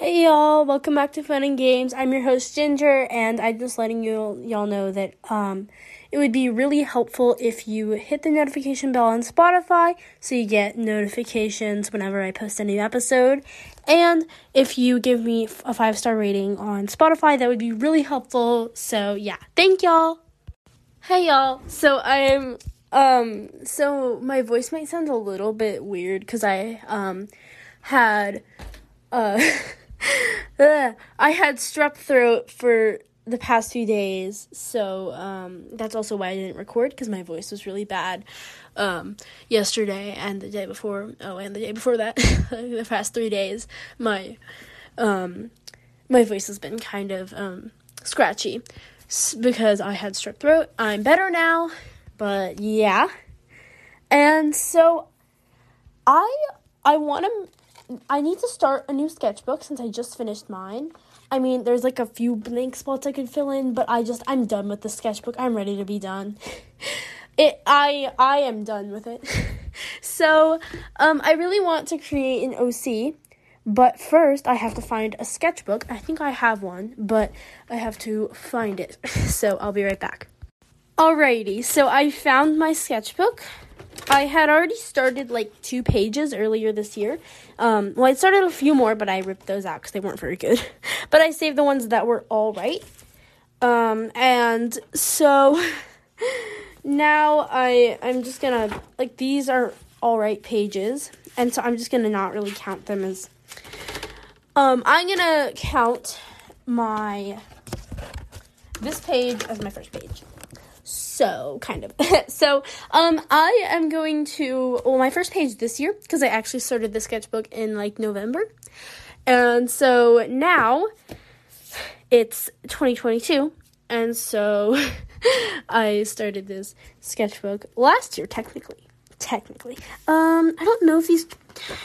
Hey y'all, welcome back to Fun and Games. I'm your host Ginger, and I'm just letting you y'all know that um, it would be really helpful if you hit the notification bell on Spotify so you get notifications whenever I post a new episode. And if you give me a five star rating on Spotify, that would be really helpful. So yeah, thank y'all. Hey y'all, so I'm um so my voice might sound a little bit weird because I um had uh I had strep throat for the past few days, so um, that's also why I didn't record because my voice was really bad um, yesterday and the day before. Oh, and the day before that, the past three days, my um, my voice has been kind of um, scratchy because I had strep throat. I'm better now, but yeah, and so I I want to I need to start a new sketchbook since I just finished mine. I mean, there's like a few blank spots I could fill in, but I just I'm done with the sketchbook. I'm ready to be done. It I I am done with it. so, um I really want to create an OC, but first I have to find a sketchbook. I think I have one, but I have to find it. so, I'll be right back. Alrighty, so I found my sketchbook. I had already started like two pages earlier this year. Um, well, I started a few more, but I ripped those out because they weren't very good. but I saved the ones that were all right. Um, and so now I I'm just gonna like these are all right pages, and so I'm just gonna not really count them as. Um, I'm gonna count my this page as my first page so kind of. So um i am going to well my first page this year because i actually started the sketchbook in like november. And so now it's 2022 and so i started this sketchbook last year technically technically um i don't know if these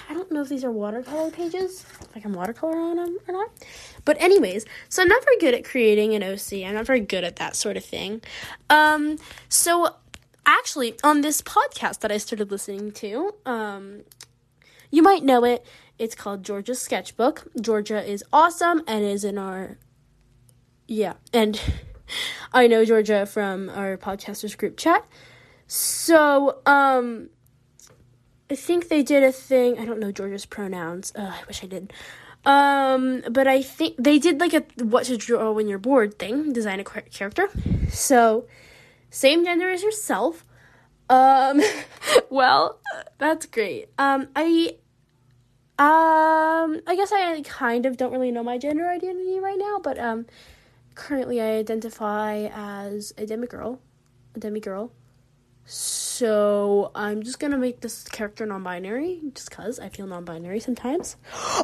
I don't know if these are watercolor pages, like I'm watercolor on them or not. But anyways, so I'm not very good at creating an OC. I'm not very good at that sort of thing. Um, so actually, on this podcast that I started listening to, um, you might know it. It's called Georgia's Sketchbook. Georgia is awesome and is in our yeah, and I know Georgia from our podcasters group chat. So, um, I think they did a thing. I don't know Georgia's pronouns. Uh, I wish I did. Um, but I think they did like a what to draw when you're bored thing, design a character. So, same gender as yourself. Um, well, that's great. Um, I um, I guess I kind of don't really know my gender identity right now, but um, currently I identify as a demigirl, a demigirl. So I'm just gonna make this character non-binary, just cause I feel non-binary sometimes.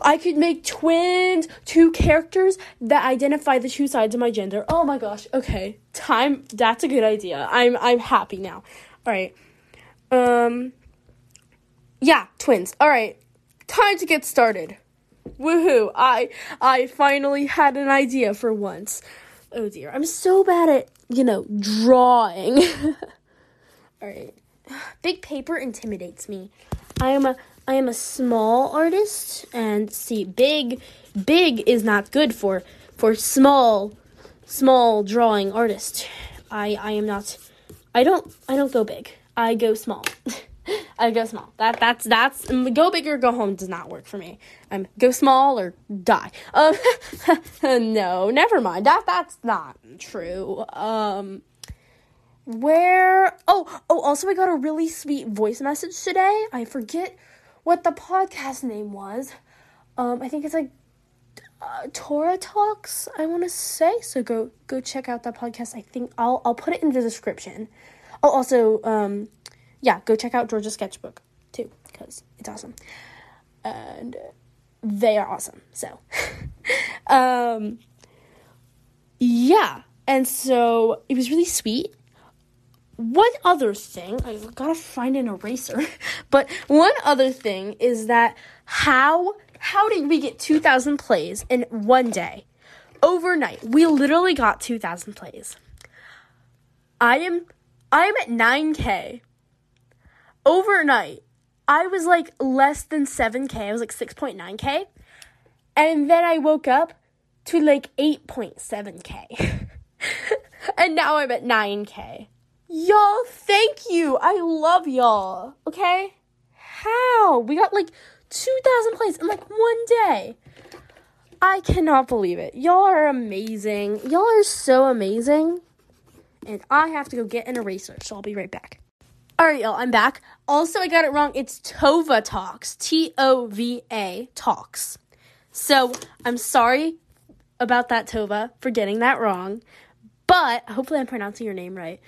I could make twins, two characters that identify the two sides of my gender. Oh my gosh. Okay, time. That's a good idea. I'm I'm happy now. All right. Um. Yeah, twins. All right. Time to get started. Woohoo! I I finally had an idea for once. Oh dear, I'm so bad at you know drawing. All right. Big paper intimidates me. I am a I am a small artist and see big big is not good for for small small drawing artist. I I am not I don't I don't go big. I go small. I go small. That that's that's go big or go home does not work for me. I'm um, go small or die. Um no, never mind. That that's not true. Um where oh oh also I got a really sweet voice message today. I forget what the podcast name was. Um I think it's like uh, Torah Talks, I want to say. So go go check out that podcast. I think I'll I'll put it in the description. Oh, also um yeah, go check out Georgia's Sketchbook too cuz it's awesome. And they are awesome. So um yeah, and so it was really sweet one other thing, I gotta find an eraser, but one other thing is that how how did we get 2,000 plays in one day? Overnight, we literally got 2,000 plays. I am I am at 9k. Overnight, I was like less than 7k. I was like 6.9k. And then I woke up to like 8.7K. and now I'm at 9K. Y'all, thank you. I love y'all. Okay? How? We got like 2,000 plays in like one day. I cannot believe it. Y'all are amazing. Y'all are so amazing. And I have to go get an eraser, so I'll be right back. All right, y'all, I'm back. Also, I got it wrong. It's Tova Talks. T O V A Talks. So, I'm sorry about that, Tova, for getting that wrong. But hopefully, I'm pronouncing your name right.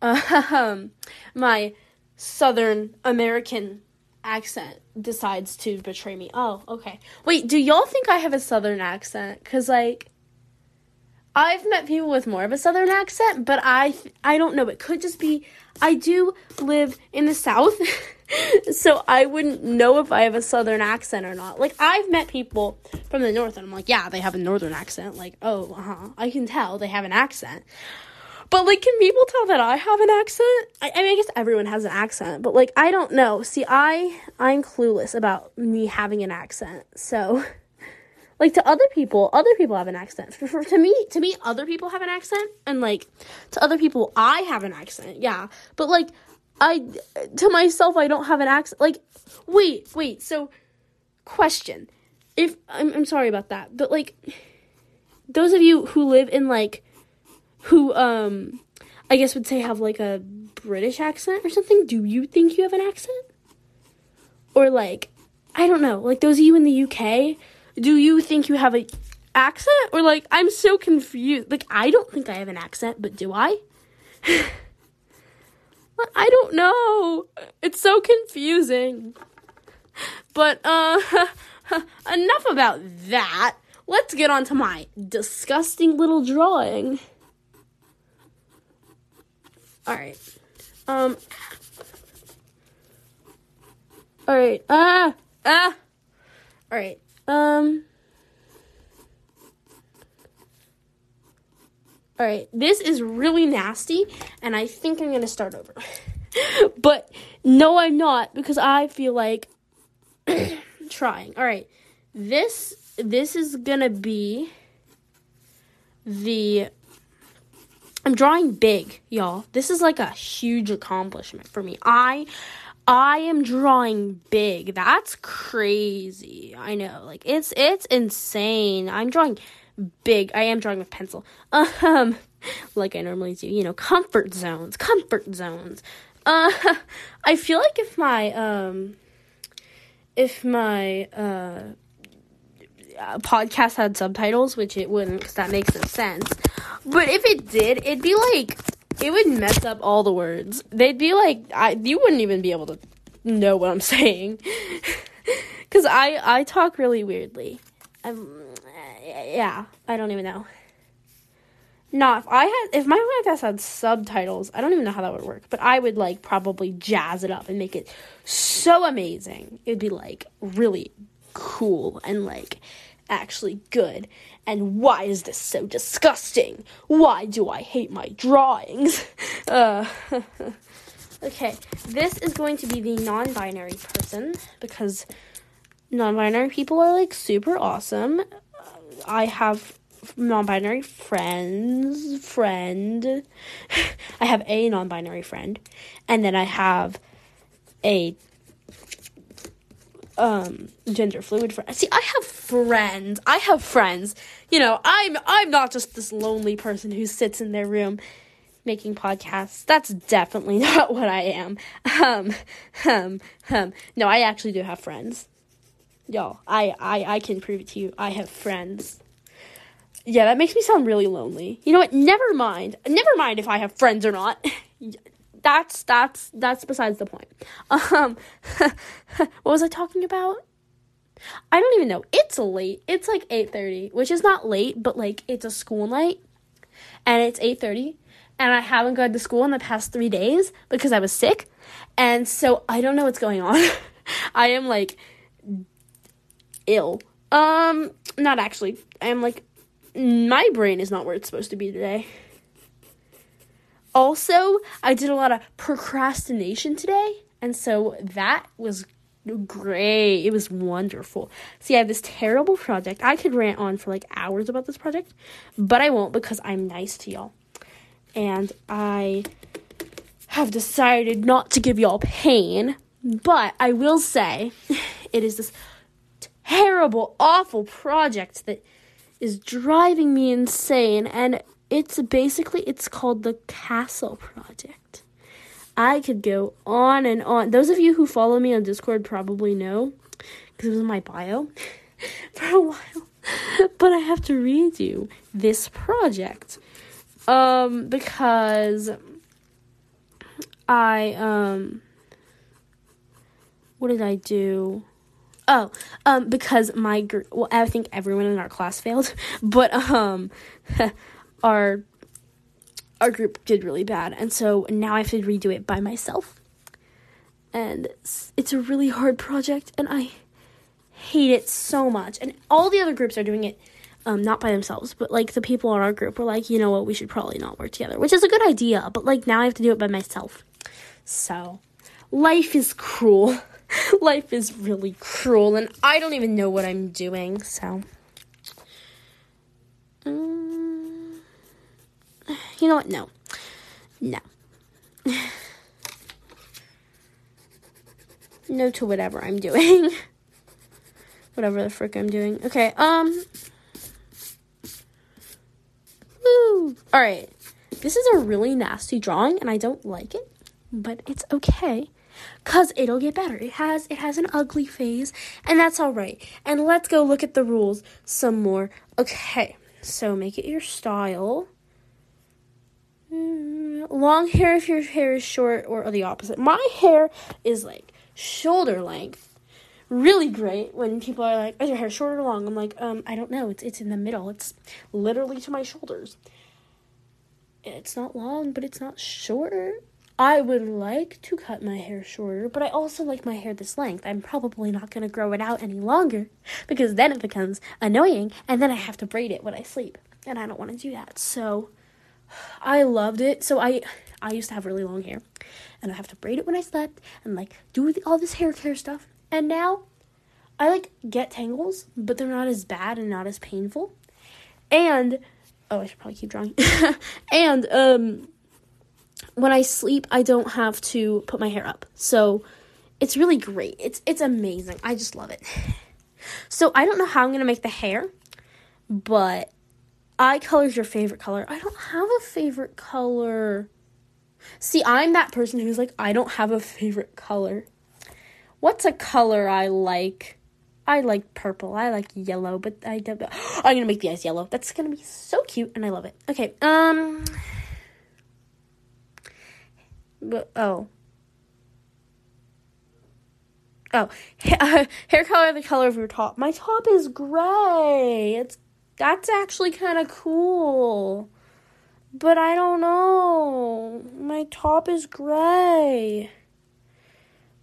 Um, my Southern American accent decides to betray me. Oh, okay. Wait, do y'all think I have a southern accent? Cuz like I've met people with more of a southern accent, but I I don't know. It could just be I do live in the south. so I wouldn't know if I have a southern accent or not. Like I've met people from the north and I'm like, yeah, they have a northern accent. Like, oh, uh-huh. I can tell they have an accent. But like, can people tell that I have an accent? I, I, mean, I guess everyone has an accent, but like, I don't know. See, I I'm clueless about me having an accent. So, like to other people, other people have an accent. For, for to me, to me, other people have an accent, and like to other people, I have an accent. Yeah, but like, I to myself, I don't have an accent. Like, wait, wait. So, question. If I'm I'm sorry about that, but like, those of you who live in like who um I guess would say have like a British accent or something, do you think you have an accent? Or like I don't know, like those of you in the UK, do you think you have a accent or like I'm so confused. Like I don't think I have an accent, but do I? I don't know. It's so confusing. But uh enough about that. Let's get on to my disgusting little drawing. All right. Um. All right. Ah. Ah. All right. Um. All right. This is really nasty, and I think I'm gonna start over. but no, I'm not because I feel like trying. All right. This this is gonna be the I'm drawing big, y'all. This is like a huge accomplishment for me. I I am drawing big. That's crazy. I know. Like it's it's insane. I'm drawing big. I am drawing with pencil. Um like I normally do, you know, comfort zones, comfort zones. Uh I feel like if my um if my uh podcast had subtitles, which it wouldn't because that makes no sense. But if it did, it'd be like it would mess up all the words. They'd be like I you wouldn't even be able to know what I'm saying because I I talk really weirdly. Um, yeah, I don't even know. Not if I had if my podcast had subtitles, I don't even know how that would work, but I would like probably jazz it up and make it so amazing. It'd be like really cool and like actually good? And why is this so disgusting? Why do I hate my drawings? Uh, okay, this is going to be the non binary person because non binary people are like super awesome. I have non binary friends, friend. I have a non binary friend, and then I have a um gender fluid friends. See, I have friends. I have friends. You know, I'm I'm not just this lonely person who sits in their room making podcasts. That's definitely not what I am. Um um um no, I actually do have friends. Y'all, I I I can prove it to you. I have friends. Yeah, that makes me sound really lonely. You know what? Never mind. Never mind if I have friends or not. that's that's that's besides the point. Um, what was I talking about? I don't even know. It's late. It's like eight thirty, which is not late, but like it's a school night, and it's eight thirty, and I haven't gone to school in the past three days because I was sick, and so I don't know what's going on. I am like ill. Um, not actually. I am like my brain is not where it's supposed to be today. Also, I did a lot of procrastination today, and so that was great. It was wonderful. See, I have this terrible project. I could rant on for like hours about this project, but I won't because I'm nice to y'all. And I have decided not to give y'all pain, but I will say it is this terrible, awful project that is driving me insane and it's basically it's called the castle project. I could go on and on. Those of you who follow me on discord probably know because it was in my bio for a while but i have to read you this project. Um because i um what did i do? Oh, um, because my gr- well, I think everyone in our class failed, but um, our our group did really bad, and so now I have to redo it by myself, and it's, it's a really hard project, and I hate it so much. And all the other groups are doing it, um, not by themselves, but like the people in our group were like, you know what, we should probably not work together, which is a good idea, but like now I have to do it by myself. So, life is cruel. Life is really cruel, and I don't even know what I'm doing, so. Um, you know what? No. No. no to whatever I'm doing. whatever the frick I'm doing. Okay, um. Alright. This is a really nasty drawing, and I don't like it, but it's okay cuz it'll get better. It has it has an ugly phase and that's all right. And let's go look at the rules some more. Okay. So make it your style. Long hair if your hair is short or the opposite. My hair is like shoulder length. Really great when people are like, "Is your hair short or long?" I'm like, "Um, I don't know. It's it's in the middle. It's literally to my shoulders." It's not long, but it's not short. I would like to cut my hair shorter, but I also like my hair this length. I'm probably not going to grow it out any longer because then it becomes annoying and then I have to braid it when I sleep. And I don't want to do that. So I loved it. So I I used to have really long hair and I have to braid it when I slept and like do all this hair care stuff. And now I like get tangles, but they're not as bad and not as painful. And oh, I should probably keep drawing. and um when I sleep, I don't have to put my hair up. So it's really great. It's it's amazing. I just love it. So I don't know how I'm gonna make the hair, but eye color is your favorite color. I don't have a favorite color. See, I'm that person who's like, I don't have a favorite color. What's a color I like? I like purple. I like yellow, but I don't. I'm gonna make the eyes yellow. That's gonna be so cute, and I love it. Okay. Um. But, oh. Oh, hair color, the color of your top. My top is gray. It's that's actually kind of cool. But I don't know. My top is gray.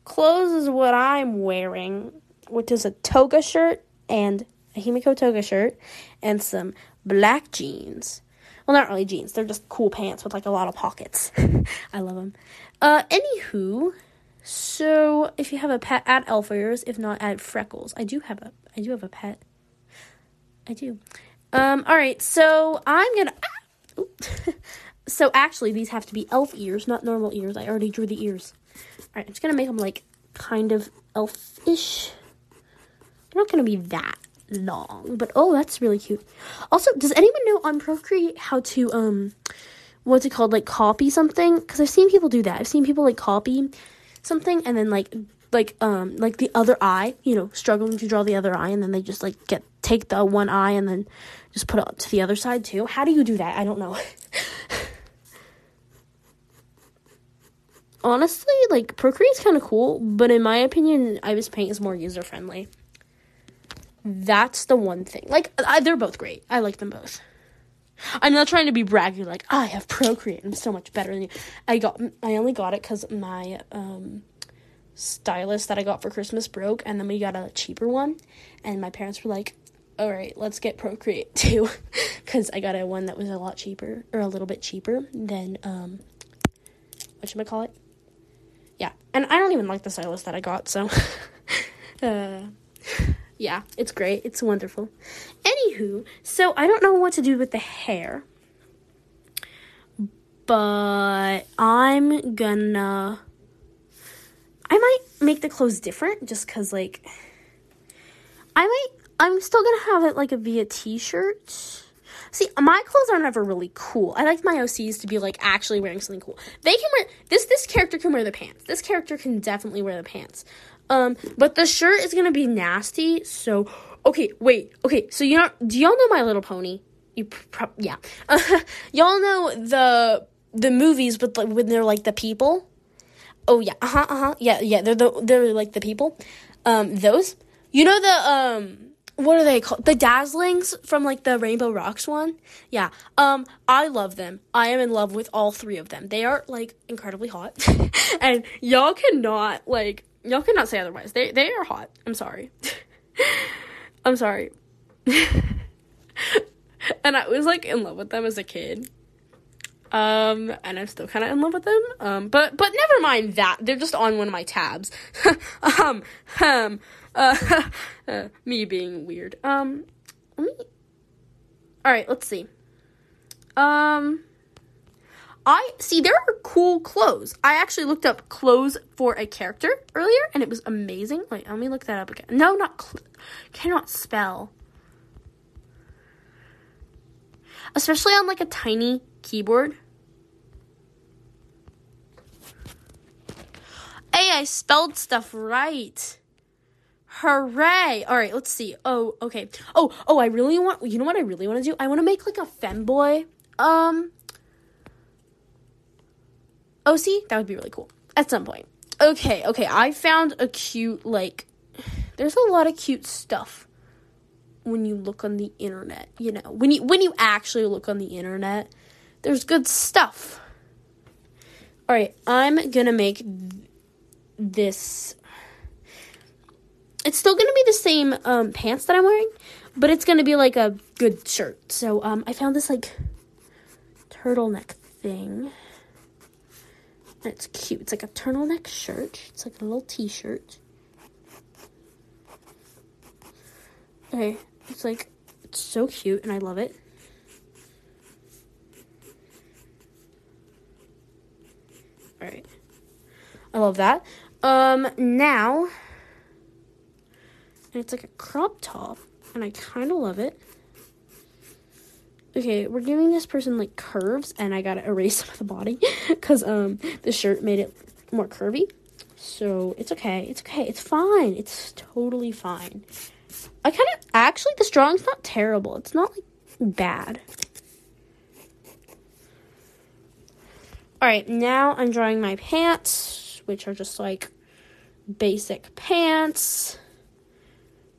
Clothes is what I'm wearing, which is a toga shirt and a Himiko toga shirt and some black jeans. Well, not really jeans. They're just cool pants with like a lot of pockets. I love them. Uh, anywho, so if you have a pet, add elf ears. If not, add Freckles. I do have a, I do have a pet. I do. Um. All right. So I'm gonna. Ah, so actually, these have to be elf ears, not normal ears. I already drew the ears. All right. I'm just gonna make them like kind of elfish. They're not gonna be that long, but oh, that's really cute. Also, does anyone know on Procreate how to um what's it called like copy something? Cuz I've seen people do that. I've seen people like copy something and then like like um like the other eye, you know, struggling to draw the other eye and then they just like get take the one eye and then just put it to the other side too. How do you do that? I don't know. Honestly, like Procreate's kind of cool, but in my opinion, Ibis Paint is more user friendly. That's the one thing. Like I, they're both great. I like them both. I'm not trying to be braggy like I have Procreate. I'm so much better than you. I got I only got it cuz my um stylus that I got for Christmas broke and then we got a cheaper one and my parents were like, "All right, let's get Procreate too." cuz I got a one that was a lot cheaper or a little bit cheaper than um what should I call it? Yeah. And I don't even like the stylus that I got, so Uh, yeah, it's great. It's wonderful. Anywho, so I don't know what to do with the hair, but I'm gonna. I might make the clothes different just because, like, I might. I'm still gonna have it like a via t shirt. See, my clothes are never really cool. I like my OCs to be like actually wearing something cool. They can wear this. This character can wear the pants. This character can definitely wear the pants. Um, but the shirt is gonna be nasty. So, okay, wait, okay. So you know, do y'all know My Little Pony? You, pro- yeah. Y'all know the the movies with like when they're like the people. Oh yeah, uh huh, uh huh. Yeah, yeah. They're the they're like the people. Um, those. You know the um what are they called? The Dazzlings from like the Rainbow Rocks one. Yeah. Um, I love them. I am in love with all three of them. They are like incredibly hot, and y'all cannot like y'all cannot say otherwise. They they are hot. I'm sorry. I'm sorry. and I was like in love with them as a kid. Um, and I'm still kind of in love with them. Um, but but never mind that. They're just on one of my tabs. um, um, uh, uh, me being weird. Um, let me. All right, let's see. Um, I see there are cool clothes. I actually looked up clothes for a character earlier, and it was amazing. Wait, let me look that up again. No, not cl- cannot spell. Especially on like a tiny keyboard. Hey, I spelled stuff right. Hooray! All right, let's see. Oh, okay. Oh, oh, I really want. You know what I really want to do? I want to make like a femboy. Um. Oh, see, that would be really cool at some point. Okay, okay. I found a cute like. There's a lot of cute stuff when you look on the internet. You know, when you when you actually look on the internet, there's good stuff. All right, I'm gonna make th- this. It's still gonna be the same um, pants that I'm wearing, but it's gonna be like a good shirt. So um, I found this like turtleneck thing. And it's cute. It's like a turtleneck shirt. It's like a little t-shirt. Okay, it's like it's so cute and I love it. All right. I love that. Um now and it's like a crop top and I kind of love it. Okay, we're giving this person like curves and I got to erase some of the body cuz um the shirt made it more curvy. So, it's okay. It's okay. It's fine. It's totally fine. I kind of actually this drawing's not terrible. It's not like bad. All right, now I'm drawing my pants, which are just like basic pants.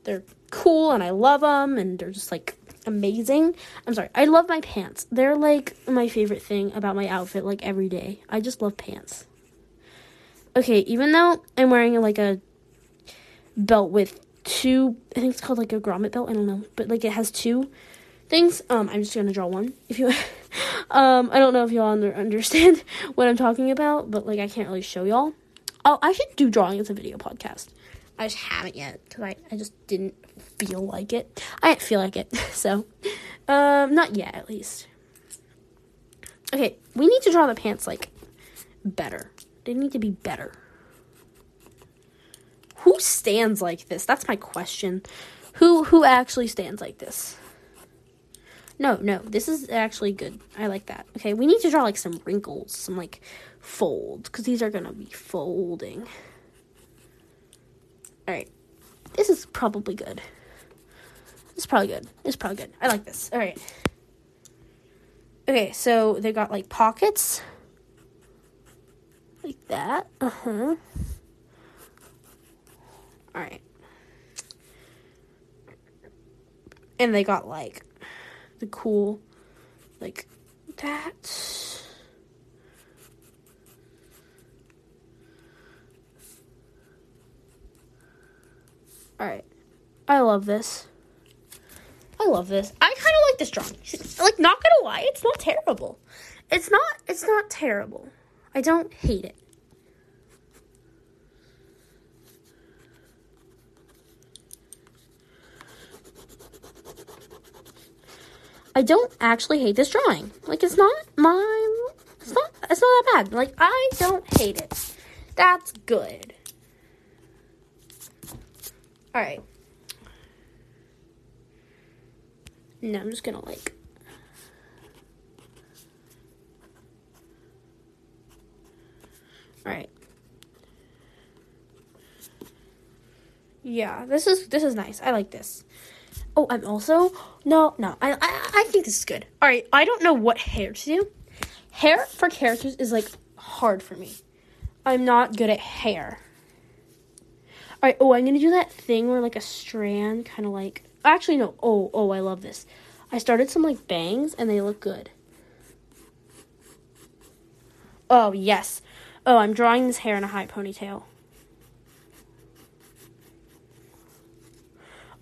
They're cool and I love them and they're just like amazing. I'm sorry. I love my pants. They're like my favorite thing about my outfit like every day. I just love pants. Okay, even though I'm wearing like a belt with two I think it's called like a grommet belt, I don't know, but like it has two things. Um I'm just going to draw one. If you um I don't know if y'all under- understand what I'm talking about, but like I can't really show y'all. Oh, I should do drawing as a video podcast. I just haven't yet because I, I just didn't feel like it. I didn't feel like it, so um, not yet at least. Okay, we need to draw the pants like better. They need to be better. Who stands like this? That's my question. Who who actually stands like this? No, no, this is actually good. I like that. Okay, we need to draw like some wrinkles, some like folds, because these are gonna be folding. Alright. This is probably good. This is probably good. This is probably good. I like this. Alright. Okay, so they got like pockets. Like that. Uh huh. Alright. And they got like the cool, like that. Alright. I love this. I love this. I kind of like this drawing. Like, not gonna lie, it's not terrible. It's not. It's not terrible. I don't hate it. I don't actually hate this drawing. Like, it's not my. It's not. It's not that bad. Like, I don't hate it. That's good. All right. Now I'm just gonna like. All right. Yeah, this is this is nice. I like this. Oh, I'm also no no. I I, I think this is good. All right. I don't know what hair to do. Hair for characters is like hard for me. I'm not good at hair. Oh, I'm gonna do that thing where like a strand kind of like. Actually, no. Oh, oh, I love this. I started some like bangs and they look good. Oh, yes. Oh, I'm drawing this hair in a high ponytail.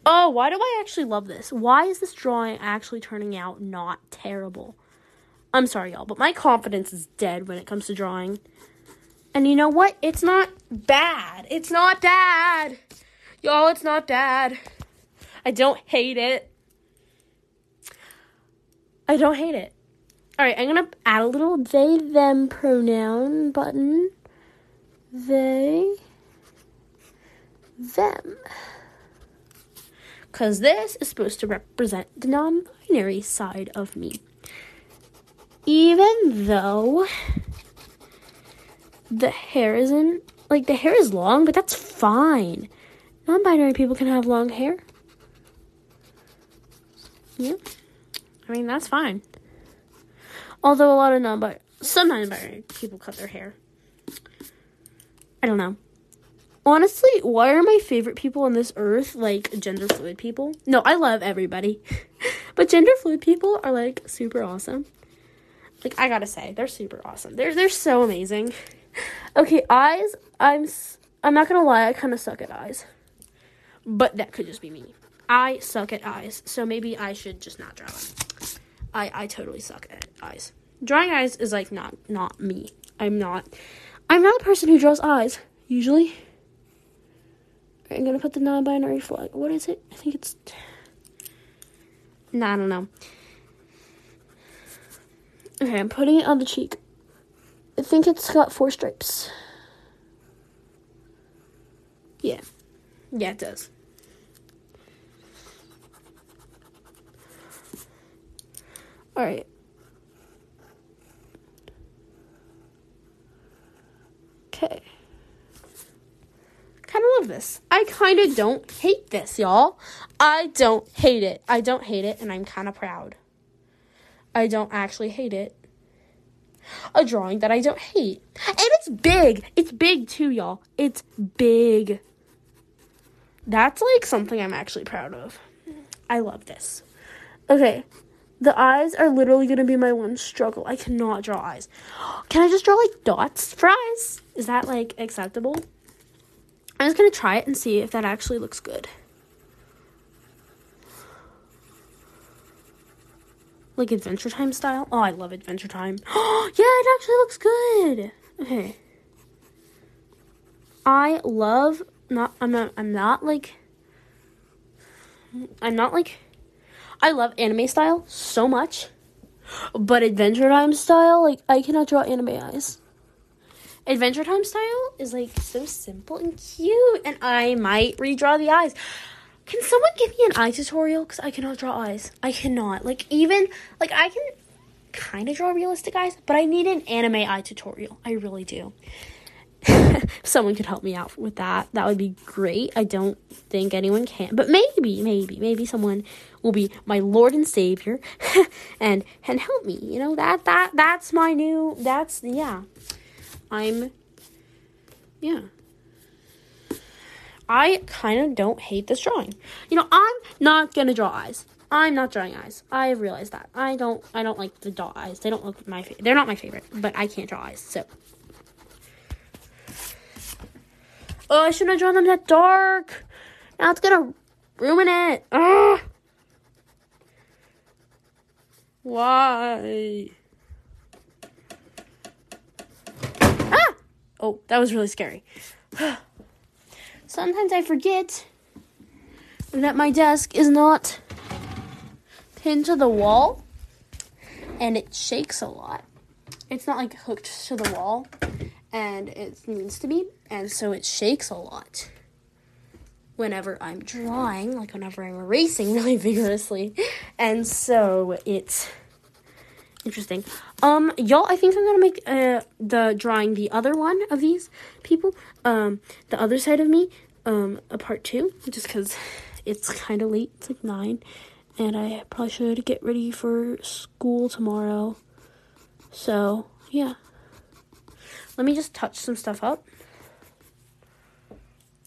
Oh, why do I actually love this? Why is this drawing actually turning out not terrible? I'm sorry, y'all, but my confidence is dead when it comes to drawing. And you know what? It's not bad. It's not bad. Y'all, it's not bad. I don't hate it. I don't hate it. All right, I'm going to add a little they them pronoun button. They them. Because this is supposed to represent the non binary side of me. Even though the hair isn't like the hair is long, but that's fine. Non-binary people can have long hair. Yeah. I mean, that's fine. Although a lot of non-binary, some non-binary people cut their hair. I don't know. Honestly, why are my favorite people on this earth like gender fluid people? No, I love everybody. but gender fluid people are like super awesome. Like I gotta say, they're super awesome. They're they're so amazing. Okay, eyes. I'm I'm not gonna lie. I kind of suck at eyes, but that could just be me. I suck at eyes, so maybe I should just not draw them. I I totally suck at eyes. Drawing eyes is like not not me. I'm not. I'm not a person who draws eyes usually. I'm gonna put the non-binary flag. What is it? I think it's. Nah, I don't know. Okay, I'm putting it on the cheek. I think it's got four stripes. Yeah. Yeah, it does. Alright. Okay. Kind of love this. I kind of don't hate this, y'all. I don't hate it. I don't hate it, and I'm kind of proud. I don't actually hate it a drawing that I don't hate. And it's big. It's big too, y'all. It's big. That's like something I'm actually proud of. I love this. Okay. The eyes are literally going to be my one struggle. I cannot draw eyes. Can I just draw like dots for eyes? Is that like acceptable? I'm just going to try it and see if that actually looks good. Like Adventure Time style? Oh, I love Adventure Time. Yeah, it actually looks good. Okay. I love not I'm not I'm not like I'm not like I love anime style so much. But Adventure Time style, like I cannot draw anime eyes. Adventure Time style is like so simple and cute and I might redraw the eyes. Can someone give me an eye tutorial? Because I cannot draw eyes. I cannot. Like, even, like, I can kind of draw realistic eyes, but I need an anime eye tutorial. I really do. someone could help me out with that. That would be great. I don't think anyone can, but maybe, maybe, maybe someone will be my Lord and Savior and and help me. You know that that that's my new. That's yeah. I'm yeah. I kind of don't hate this drawing. You know, I'm not gonna draw eyes. I'm not drawing eyes. I realize that. I don't. I don't like the dot eyes. They don't look my. Fa- they're not my favorite. But I can't draw eyes. So. Oh, I shouldn't have drawn them that dark. Now it's gonna ruin it. Ugh. Why? Ah! Oh, that was really scary. Sometimes I forget that my desk is not pinned to the wall and it shakes a lot. It's not like hooked to the wall and it needs to be, and so it shakes a lot whenever I'm drawing, like whenever I'm erasing really vigorously. And so it's interesting. Um, y'all, I think I'm gonna make uh the drawing the other one of these people, um, the other side of me, um, a part two, just because it's kind of late. It's like nine, and I probably should get ready for school tomorrow. So yeah, let me just touch some stuff up.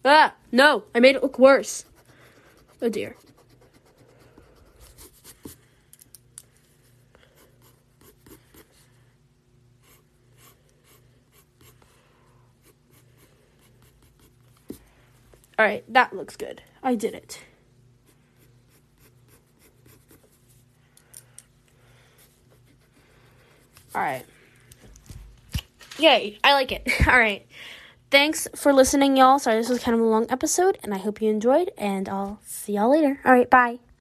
Ah, no, I made it look worse. Oh dear. All right, that looks good. I did it. All right. Yay, I like it. All right. Thanks for listening, y'all. Sorry, this was kind of a long episode, and I hope you enjoyed, and I'll see y'all later. All right, bye.